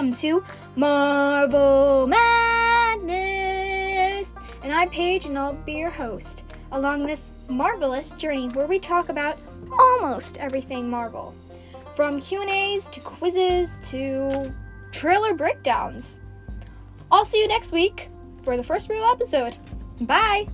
welcome to Marvel Madness. And I'm Paige, and I'll be your host along this marvelous journey where we talk about almost everything Marvel, from Q and A's to quizzes to trailer breakdowns. I'll see you next week for the first real episode. Bye.